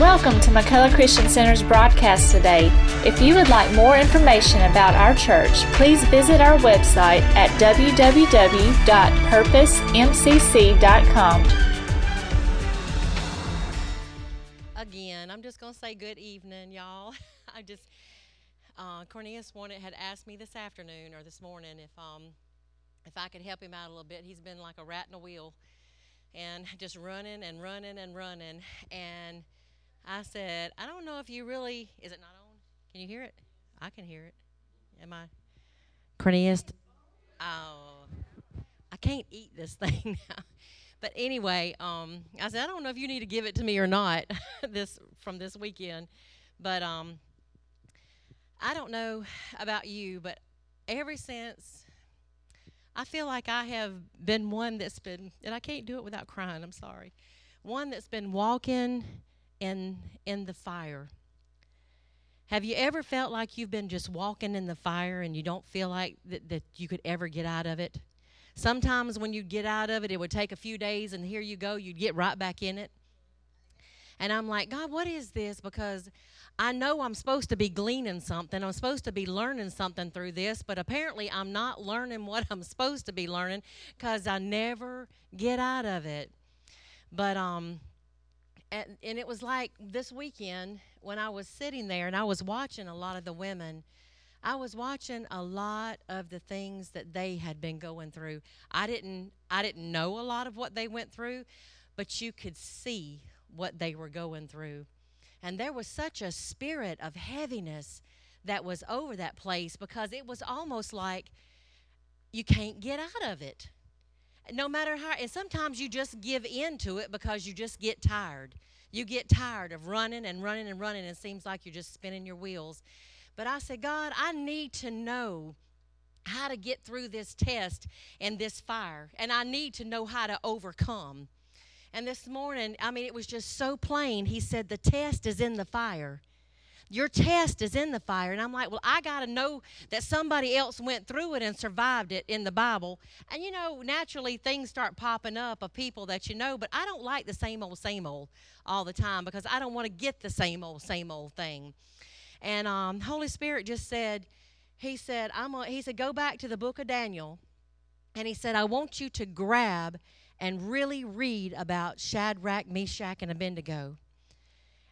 Welcome to McCullough Christian Center's broadcast today. If you would like more information about our church, please visit our website at www.purposemcc.com. Again, I'm just going to say good evening, y'all. I just, uh, Cornelius wanted, had asked me this afternoon or this morning if, um, if I could help him out a little bit. He's been like a rat in a wheel and just running and running and running. And I said, I don't know if you really, is it not on? Can you hear it? I can hear it. Am I? Cornelius? Oh, I can't eat this thing now. But anyway, um, I said, I don't know if you need to give it to me or not this from this weekend. But um, I don't know about you, but ever since I feel like I have been one that's been, and I can't do it without crying, I'm sorry, one that's been walking in in the fire. Have you ever felt like you've been just walking in the fire and you don't feel like that, that you could ever get out of it? Sometimes when you get out of it, it would take a few days, and here you go, you'd get right back in it. And I'm like, God, what is this? Because I know I'm supposed to be gleaning something. I'm supposed to be learning something through this, but apparently I'm not learning what I'm supposed to be learning because I never get out of it. But um, and, and it was like this weekend when I was sitting there and I was watching a lot of the women. I was watching a lot of the things that they had been going through. I didn't I didn't know a lot of what they went through, but you could see what they were going through. And there was such a spirit of heaviness that was over that place because it was almost like you can't get out of it no matter how and sometimes you just give in to it because you just get tired. You get tired of running and running and running and it seems like you're just spinning your wheels. But i said god i need to know how to get through this test and this fire and i need to know how to overcome. And this morning i mean it was just so plain. He said the test is in the fire your test is in the fire. And I'm like, well, I got to know that somebody else went through it and survived it in the Bible. And you know, naturally things start popping up of people that you know, but I don't like the same old, same old all the time because I don't want to get the same old, same old thing. And um, Holy Spirit just said, He said, I'm a, He said, go back to the book of Daniel. And He said, I want you to grab and really read about Shadrach, Meshach, and Abednego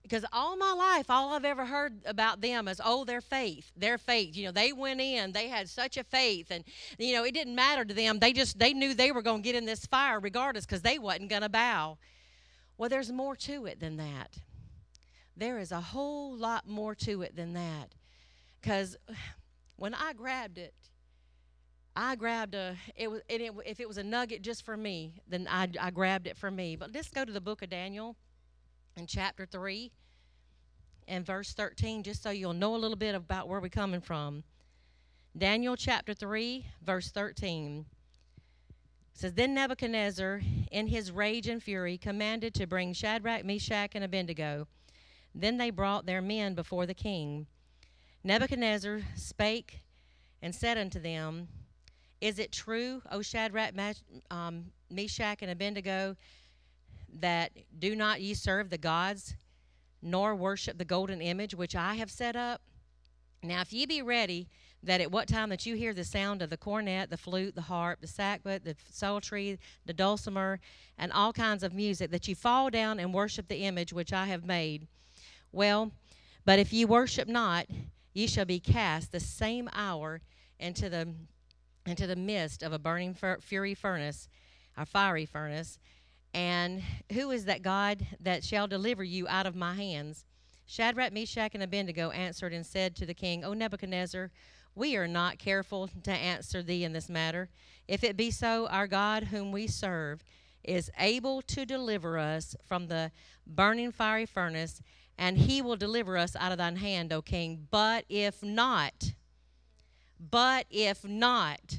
because all my life all i've ever heard about them is oh their faith their faith. You know they went in they had such a faith and you know it didn't matter to them. They just they knew they were going to get in this fire regardless because they wasn't going to bow. Well there's more to it than that. There is a whole lot more to it than that. Because when i grabbed it I grabbed a it was it, if it was a nugget just for me, then I, I grabbed it for me. But let's go to the book of Daniel in chapter 3 and verse 13, just so you'll know a little bit about where we're coming from. Daniel chapter 3, verse 13 says, Then Nebuchadnezzar, in his rage and fury, commanded to bring Shadrach, Meshach, and Abednego. Then they brought their men before the king. Nebuchadnezzar spake and said unto them, Is it true, O Shadrach, um, Meshach, and Abednego, that do not ye serve the gods, nor worship the golden image which I have set up? Now, if ye be ready, that at what time that you hear the sound of the cornet, the flute, the harp, the sackbut, the psaltery, the dulcimer, and all kinds of music, that you fall down and worship the image which I have made. Well, but if ye worship not, ye shall be cast the same hour into the into the midst of a burning fur- fury furnace, a fiery furnace, and who is that God that shall deliver you out of my hands? Shadrach, Meshach, and Abednego answered and said to the king, O Nebuchadnezzar, we are not careful to answer thee in this matter. If it be so, our God, whom we serve, is able to deliver us from the burning fiery furnace, and he will deliver us out of thine hand, O king. But if not, but if not,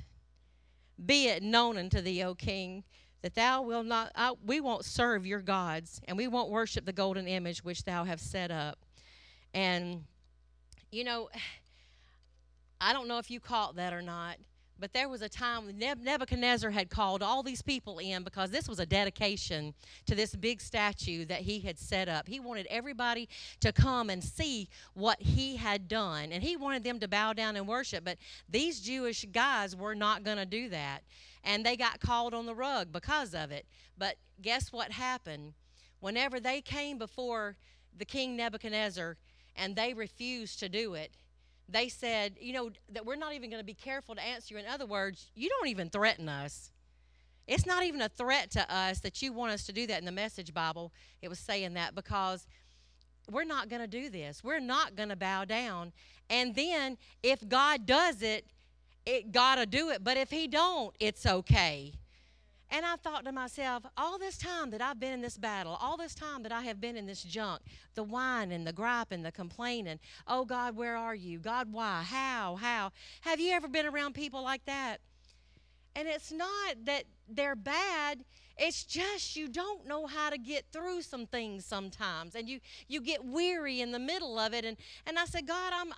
be it known unto thee, O king, that thou will not I, we won't serve your gods and we won't worship the golden image which thou have set up and you know i don't know if you caught that or not But there was a time when Nebuchadnezzar had called all these people in because this was a dedication to this big statue that he had set up. He wanted everybody to come and see what he had done. And he wanted them to bow down and worship. But these Jewish guys were not going to do that. And they got called on the rug because of it. But guess what happened? Whenever they came before the king Nebuchadnezzar and they refused to do it, they said, you know, that we're not even going to be careful to answer you. In other words, you don't even threaten us. It's not even a threat to us that you want us to do that in the message Bible. It was saying that because we're not going to do this. We're not going to bow down. And then if God does it, it got to do it. But if he don't, it's okay. And I thought to myself, all this time that I've been in this battle, all this time that I have been in this junk, the whining, the griping, the complaining, oh God, where are you? God, why? How? How? Have you ever been around people like that? And it's not that they're bad, it's just you don't know how to get through some things sometimes. And you you get weary in the middle of it. And and I said, God, I'm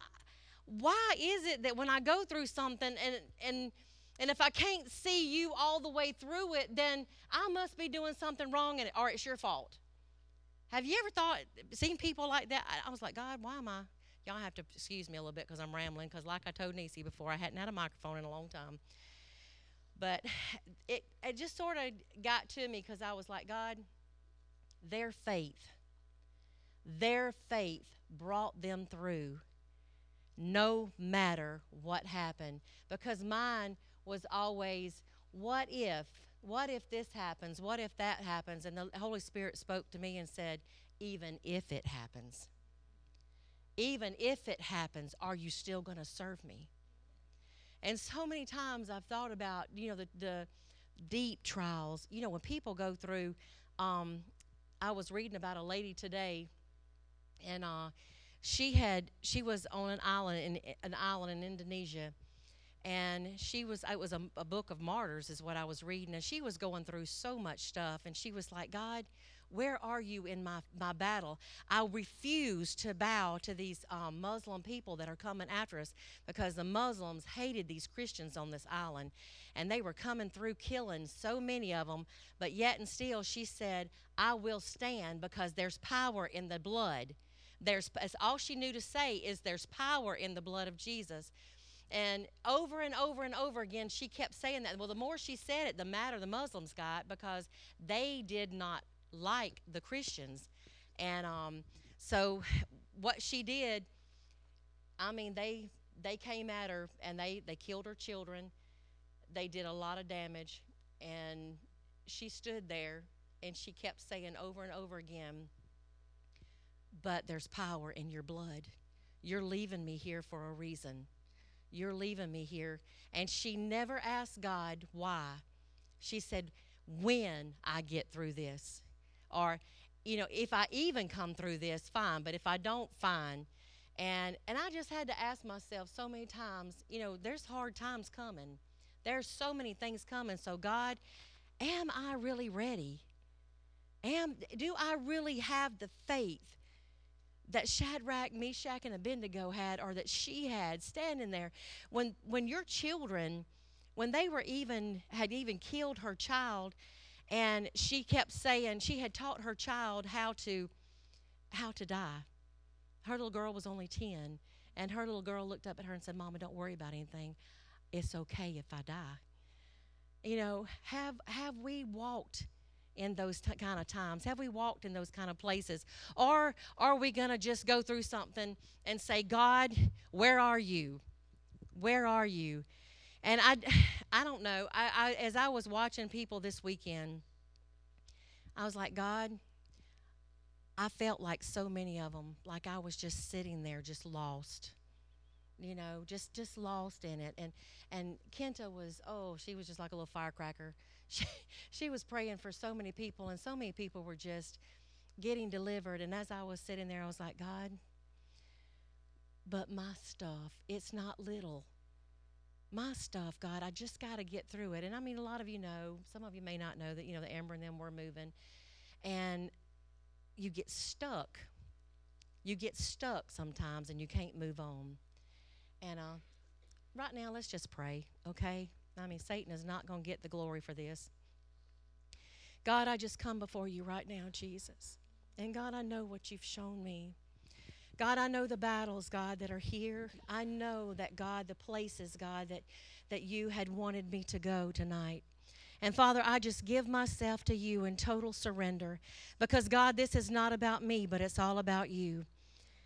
why is it that when I go through something and and and if I can't see you all the way through it, then I must be doing something wrong and, or it's your fault. Have you ever thought, seen people like that? I, I was like, God, why am I? Y'all have to excuse me a little bit because I'm rambling. Because, like I told Nisi before, I hadn't had a microphone in a long time. But it, it just sort of got to me because I was like, God, their faith, their faith brought them through no matter what happened. Because mine was always, what if? What if this happens? What if that happens? And the Holy Spirit spoke to me and said, even if it happens, even if it happens, are you still going to serve me? And so many times I've thought about, you know, the, the deep trials. You know, when people go through, um, I was reading about a lady today, and uh, she had she was on an island in an island in Indonesia, and she was it was a, a, book of martyrs is what i was reading and she was going through so much stuff and she was like god where are you in my, my battle? I refuse to bow to these um, muslim people that are coming after us because the muslims hated these christians on this island and they were coming through killing so many of them but yet and still she said i will stand because there's power in the blood there's all she knew to say is there's power in the blood of jesus and over and over and over again, she kept saying that. Well, the more she said it, the madder the Muslims got because they did not like the Christians. And um, so, what she did, I mean, they they came at her and they they killed her children. They did a lot of damage, and she stood there and she kept saying over and over again, "But there's power in your blood. You're leaving me here for a reason." You're leaving me here. And she never asked God why. She said, When I get through this. Or, you know, if I even come through this, fine. But if I don't, fine. And, and I just had to ask myself so many times, you know, there's hard times coming. There's so many things coming. So, God, am I really ready? Am, do I really have the faith that Shadrach, Meshach, and Abednego had, or that she had standing there. When when your children, when they were even had even killed her child, and she kept saying she had taught her child how to how to die. Her little girl was only ten, and her little girl looked up at her and said, "Mama, don't worry about anything. It's okay if I die." You know, have have we walked? In those t- kind of times? Have we walked in those kind of places? Or are we going to just go through something and say, God, where are you? Where are you? And I, I don't know. I, I, as I was watching people this weekend, I was like, God, I felt like so many of them, like I was just sitting there, just lost you know just just lost in it and and kenta was oh she was just like a little firecracker she, she was praying for so many people, and so many people were just getting delivered. And as I was sitting there, I was like, God, but my stuff, it's not little. My stuff, God, I just got to get through it. And I mean, a lot of you know, some of you may not know that, you know, the Amber and them were moving. And you get stuck. You get stuck sometimes and you can't move on. And uh, right now, let's just pray, okay? I mean, Satan is not going to get the glory for this. God, I just come before you right now, Jesus. And God, I know what you've shown me. God, I know the battles, God, that are here. I know that, God, the places, God, that, that you had wanted me to go tonight. And Father, I just give myself to you in total surrender because, God, this is not about me, but it's all about you.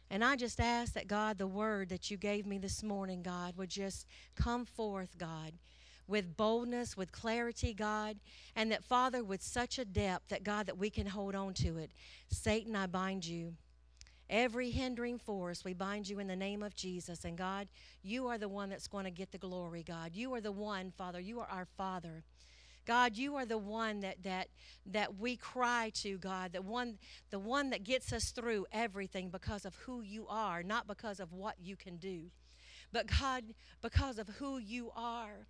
And I just ask that, God, the word that you gave me this morning, God, would just come forth, God, with boldness, with clarity, God, and that, Father, with such a depth that, God, that we can hold on to it. Satan, I bind you. Every hindering force, we bind you in the name of Jesus. And God, you are the one that's going to get the glory, God. You are the one, Father. You are our Father. God, you are the one that that that we cry to, God, the one the one that gets us through everything because of who you are, not because of what you can do. But God, because of who you are.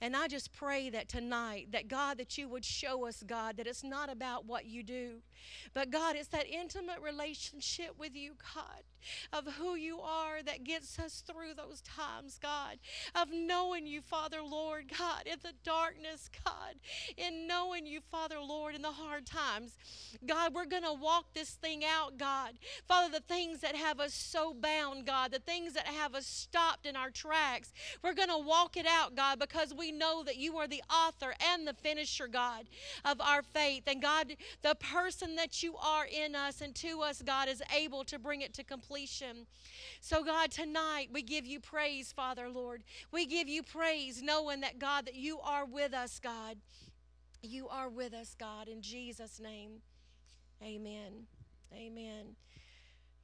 And I just pray that tonight, that God, that you would show us, God, that it's not about what you do, but God, it's that intimate relationship with you, God, of who you are that gets us through those times, God, of knowing you, Father, Lord, God, in the darkness, God, in knowing you, Father, Lord, in the hard times. God, we're going to walk this thing out, God. Father, the things that have us so bound, God, the things that have us stopped in our tracks, we're going to walk it out, God, because we know that you are the author and the finisher, God, of our faith. And God, the person that you are in us and to us, God, is able to bring it to completion. So, God, tonight we give you praise, Father, Lord. We give you praise knowing that, God, that you are with us, God. You are with us, God, in Jesus' name. Amen. Amen.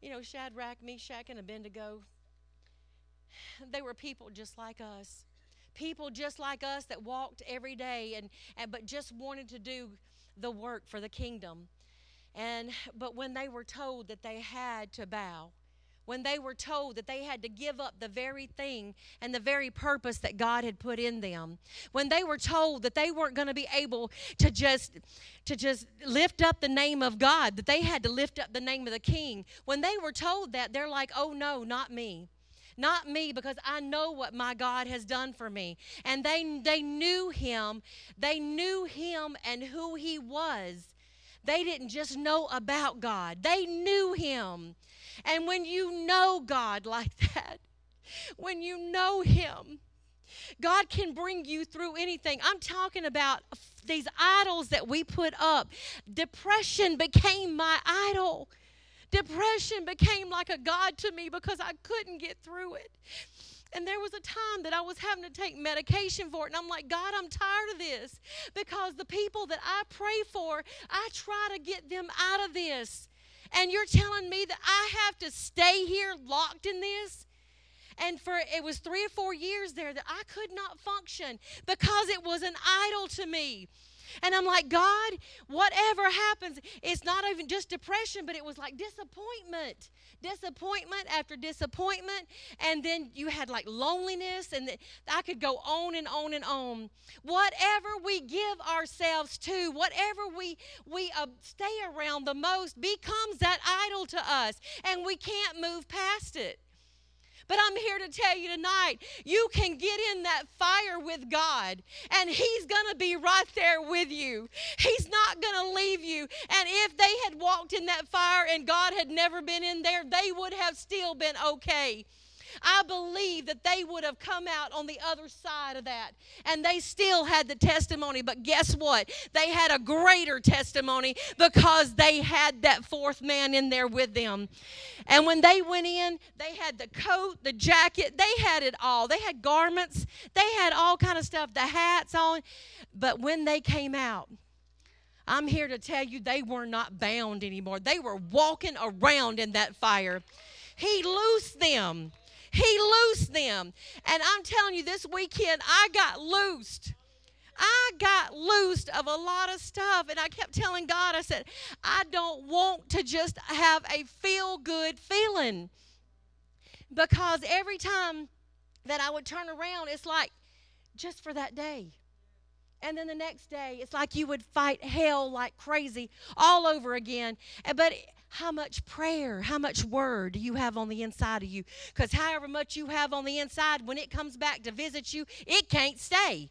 You know, Shadrach, Meshach, and Abednego, they were people just like us. People just like us that walked every day and, and but just wanted to do the work for the kingdom. And but when they were told that they had to bow, when they were told that they had to give up the very thing and the very purpose that God had put in them when they were told that they weren't going to be able to just to just lift up the name of God that they had to lift up the name of the king when they were told that they're like oh no not me not me because I know what my God has done for me. And they they knew him. They knew him and who he was. They didn't just know about God. They knew him. And when you know God like that, when you know Him, God can bring you through anything. I'm talking about these idols that we put up. Depression became my idol. Depression became like a God to me because I couldn't get through it. And there was a time that I was having to take medication for it. And I'm like, God, I'm tired of this because the people that I pray for, I try to get them out of this. And you're telling me that I have to stay here locked in this? And for it was three or four years there that I could not function because it was an idol to me. And I'm like, God, whatever happens, it's not even just depression, but it was like disappointment. Disappointment after disappointment. And then you had like loneliness, and I could go on and on and on. Whatever we give ourselves to, whatever we, we uh, stay around the most, becomes that idol to us, and we can't move past it. But I'm here to tell you tonight you can get in that fire with God, and He's going to be right there with you. He's not going to leave you. And if they had walked in that fire and God had never been in there, they would have still been okay. I believe that they would have come out on the other side of that and they still had the testimony. But guess what? They had a greater testimony because they had that fourth man in there with them. And when they went in, they had the coat, the jacket, they had it all. They had garments, they had all kind of stuff, the hats on. But when they came out, I'm here to tell you they were not bound anymore. They were walking around in that fire. He loosed them. He loosed them. And I'm telling you, this weekend, I got loosed. I got loosed of a lot of stuff. And I kept telling God, I said, I don't want to just have a feel good feeling. Because every time that I would turn around, it's like just for that day. And then the next day, it's like you would fight hell like crazy all over again. But how much prayer, how much word do you have on the inside of you? Because however much you have on the inside, when it comes back to visit you, it can't stay.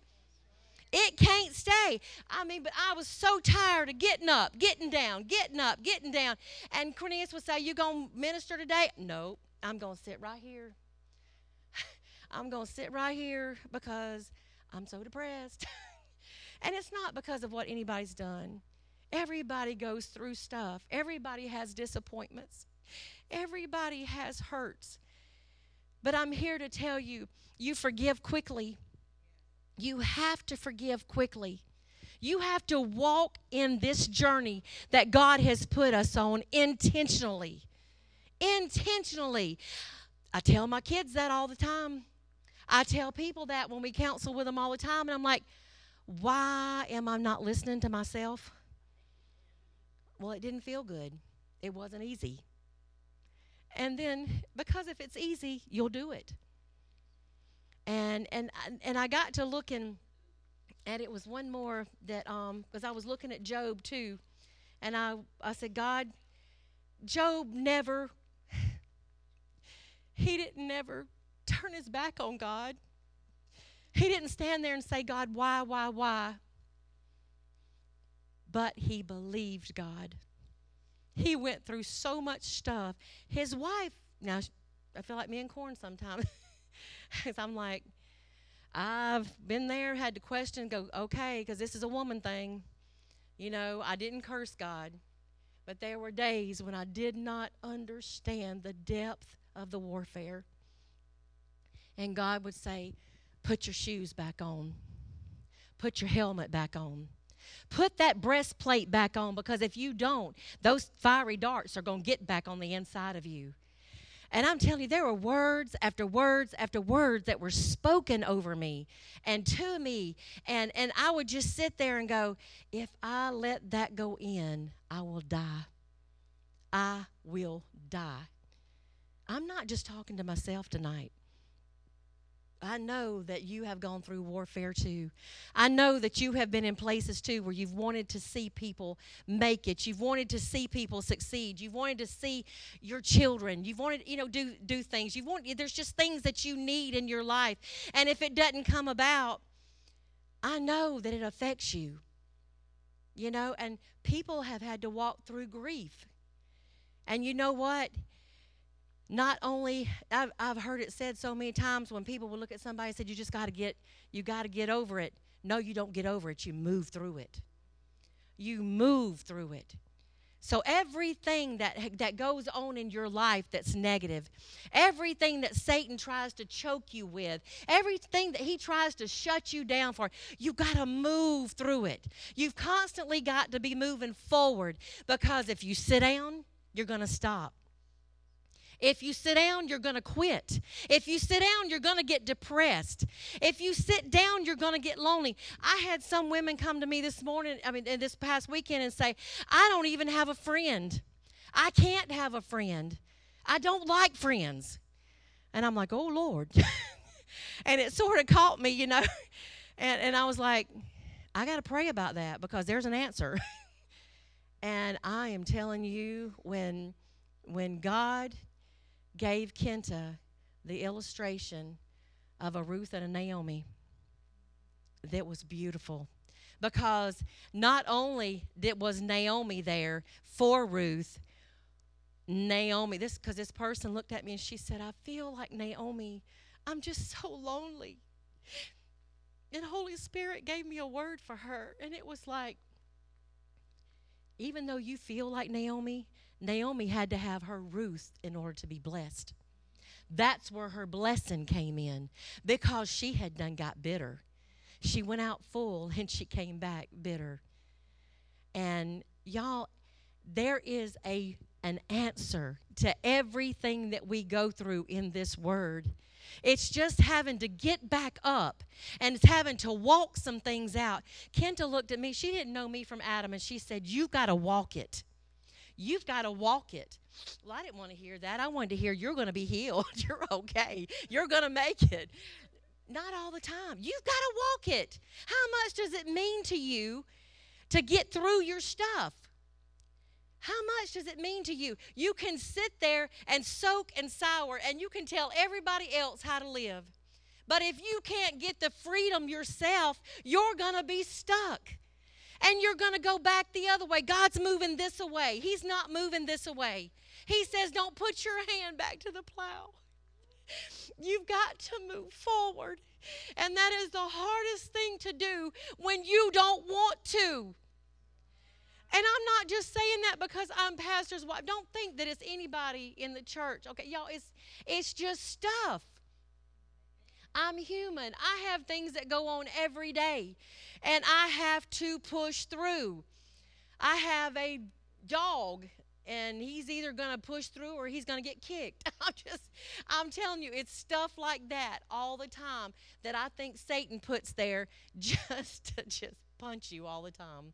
It can't stay. I mean, but I was so tired of getting up, getting down, getting up, getting down. And Cornelius would say, You going to minister today? No, I'm going to sit right here. I'm going to sit right here because I'm so depressed. and it's not because of what anybody's done. Everybody goes through stuff, everybody has disappointments, everybody has hurts. But I'm here to tell you, you forgive quickly you have to forgive quickly. You have to walk in this journey that God has put us on intentionally. Intentionally. I tell my kids that all the time. I tell people that when we counsel with them all the time, and I'm like, why am I not listening to myself? Well, it didn't feel good. It wasn't easy. And then, because if it's easy, you'll do it and and and I got to looking, and it was one more that um because I was looking at Job too, and I I said God, Job never. He didn't never turn his back on God. He didn't stand there and say, God, why, why, why? But he believed God. He went through so much stuff. His wife, now I feel like me and Corn sometimes. Because I'm like, I've been there, had to question, go, okay, because this is a woman thing. You know, I didn't curse God, but there were days when I did not understand the depth of the warfare. And God would say, put your shoes back on, put your helmet back on. Put that breastplate back on because if you don't, those fiery darts are going to get back on the inside of you. And I'm telling you, there were words after words after words that were spoken over me and to me. And, and I would just sit there and go, if I let that go in, I will die. I will die. I'm not just talking to myself tonight. I know that you have gone through warfare too. I know that you have been in places too where you've wanted to see people make it. You've wanted to see people succeed. You've wanted to see your children. You've wanted, you know, do do things. You want there's just things that you need in your life. And if it doesn't come about, I know that it affects you. You know, and people have had to walk through grief. And you know what? Not only I've, I've heard it said so many times when people will look at somebody and said you just got to get you got to get over it. No you don't get over it. You move through it. You move through it. So everything that that goes on in your life that's negative everything that satan tries to choke you with everything that he tries to shut you down for you've got to move through it. You've constantly got to be moving forward because if you sit down you're going to stop if you sit down, you're going to quit. If you sit down, you're going to get depressed. If you sit down, you're going to get lonely. I had some women come to me this morning, I mean, this past weekend, and say, I don't even have a friend. I can't have a friend. I don't like friends. And I'm like, oh, Lord. and it sort of caught me, you know. And, and I was like, I got to pray about that because there's an answer. and I am telling you, when when God gave Kenta the illustration of a Ruth and a Naomi that was beautiful. Because not only did was Naomi there for Ruth Naomi this because this person looked at me and she said I feel like Naomi I'm just so lonely. And Holy Spirit gave me a word for her and it was like even though you feel like Naomi Naomi had to have her Ruth in order to be blessed. That's where her blessing came in because she had done got bitter. She went out full and she came back bitter. And y'all, there is a an answer to everything that we go through in this word. It's just having to get back up and it's having to walk some things out. Kenta looked at me. She didn't know me from Adam, and she said, You got to walk it. You've got to walk it. Well, I didn't want to hear that. I wanted to hear you're going to be healed. you're okay. You're going to make it. Not all the time. You've got to walk it. How much does it mean to you to get through your stuff? How much does it mean to you? You can sit there and soak and sour, and you can tell everybody else how to live. But if you can't get the freedom yourself, you're going to be stuck. And you're going to go back the other way. God's moving this away. He's not moving this away. He says, Don't put your hand back to the plow. You've got to move forward. And that is the hardest thing to do when you don't want to. And I'm not just saying that because I'm pastor's wife. Don't think that it's anybody in the church. Okay, y'all, it's it's just stuff. I'm human. I have things that go on every day, and I have to push through. I have a dog, and he's either going to push through or he's going to get kicked. I'm just, I'm telling you, it's stuff like that all the time that I think Satan puts there just to just punch you all the time.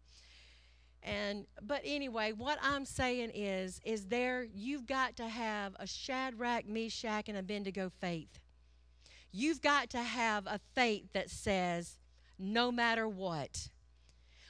And but anyway, what I'm saying is, is there you've got to have a Shadrach, Meshach, and Abednego faith. You've got to have a faith that says, no matter what,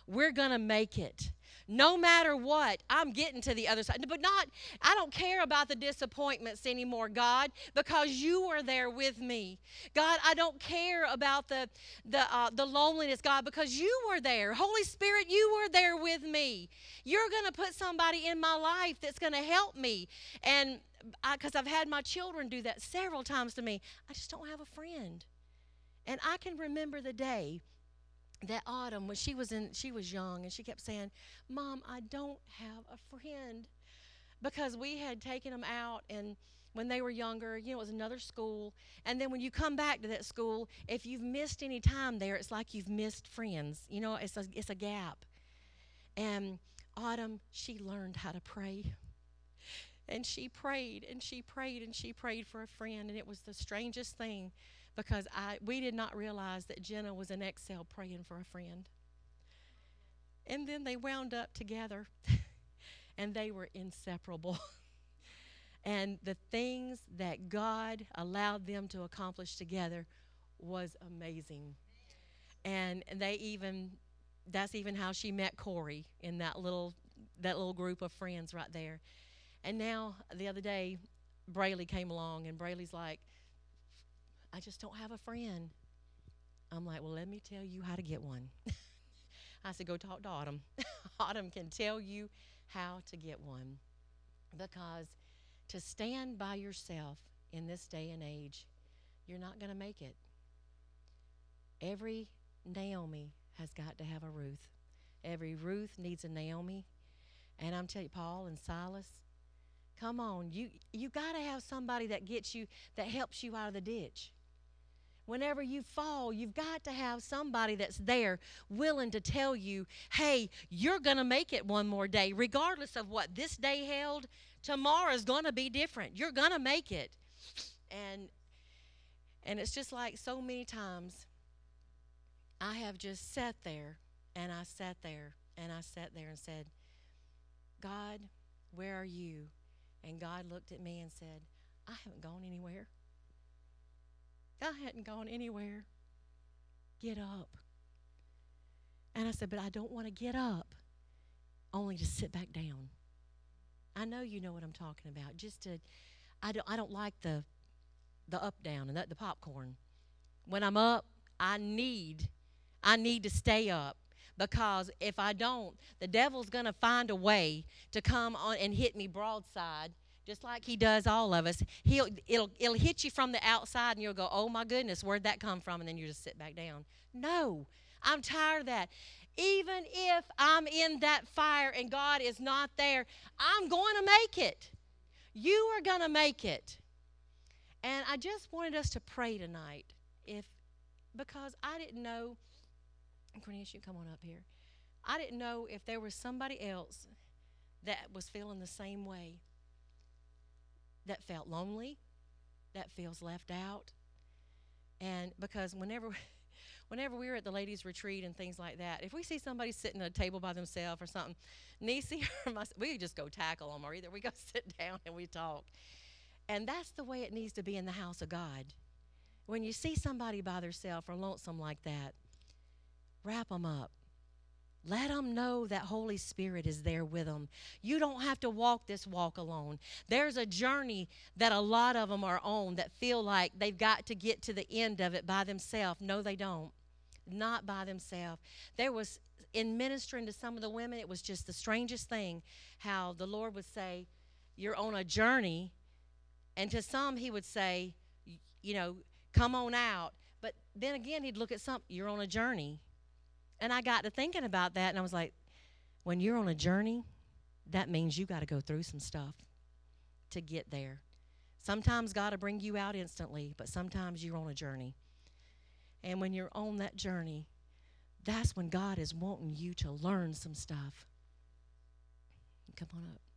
we're gonna make it no matter what, I'm getting to the other side. But not, I don't care about the disappointments anymore, God, because you were there with me. God, I don't care about the the uh, the loneliness, God, because you were there. Holy Spirit, you were there with me. You're going to put somebody in my life that's going to help me, and because I've had my children do that several times to me, I just don't have a friend. And I can remember the day that autumn when she was in she was young and she kept saying mom i don't have a friend. Because we had taken them out and when they were younger you know it was another school. And then when you come back to that school if you've missed any time there it's like you've missed friends. You know it's a, it's a gap. And autumn she learned how to pray and she prayed and she prayed and she prayed for a friend and it was the strangest thing because I we did not realize that Jenna was in Excel praying for a friend. And then they wound up together and they were inseparable. and the things that God allowed them to accomplish together was amazing. And they even that's even how she met Corey in that little that little group of friends right there. And now the other day Brayley came along and Brayley's like, I just don't have a friend. I'm like, well, let me tell you how to get one. I said, go talk to Autumn. Autumn can tell you how to get one. Because to stand by yourself in this day and age, you're not going to make it. Every Naomi has got to have a Ruth. Every Ruth needs a Naomi. And I'm telling you, Paul and Silas, come on, you you got to have somebody that gets you that helps you out of the ditch whenever you fall, you've got to have somebody that's there willing to tell you, hey, you're going to make it one more day. Regardless of what this day held, tomorrow is going to be different. You're going to make it. And and it's just like so many times I have just sat there and I sat there and I sat there and said, God, where are you? And God looked at me and said, I haven't gone anywhere. I hadn't gone anywhere. Get up. And I said, But I don't want to get up only to sit back down. I know you know what I'm talking about. Just to, I don't, I don't like the, the up down and the, the popcorn. When I'm up, I need, I need to stay up because if I don't, the devil's going to find a way to come on and hit me broadside just like he does all of us. He'll it'll it'll hit you from the outside and you'll go, "Oh my goodness, where'd that come from?" and then you just sit back down. No. I'm tired of that. Even if I'm in that fire and God is not there, I'm going to make it. You are going to make it. And I just wanted us to pray tonight if because I didn't know Cornelius, you come on up here. I didn't know if there was somebody else that was feeling the same way that felt lonely, that feels left out. And because whenever whenever we are at the ladies' retreat and things like that, if we see somebody sitting at a table by themselves or something, Nisi or myself, we just go tackle them, or either we go sit down and we talk. And that's the way it needs to be in the house of God. When you see somebody by themselves or lonesome like that, wrap them up. Let them know that Holy Spirit is there with them. You don't have to walk this walk alone. There's a journey that a lot of them are on that feel like they've got to get to the end of it by themselves. No, they don't. Not by themselves. There was, in ministering to some of the women, it was just the strangest thing how the Lord would say, You're on a journey. And to some, He would say, You know, come on out. But then again, He'd look at some, You're on a journey and I got to thinking about that, and I was like, when you're on a journey, that means you got to go through some stuff to get there. Sometimes God will bring you out instantly, but sometimes you're on a journey. And when you're on that journey, that's when God is wanting you to learn some stuff. Come on up.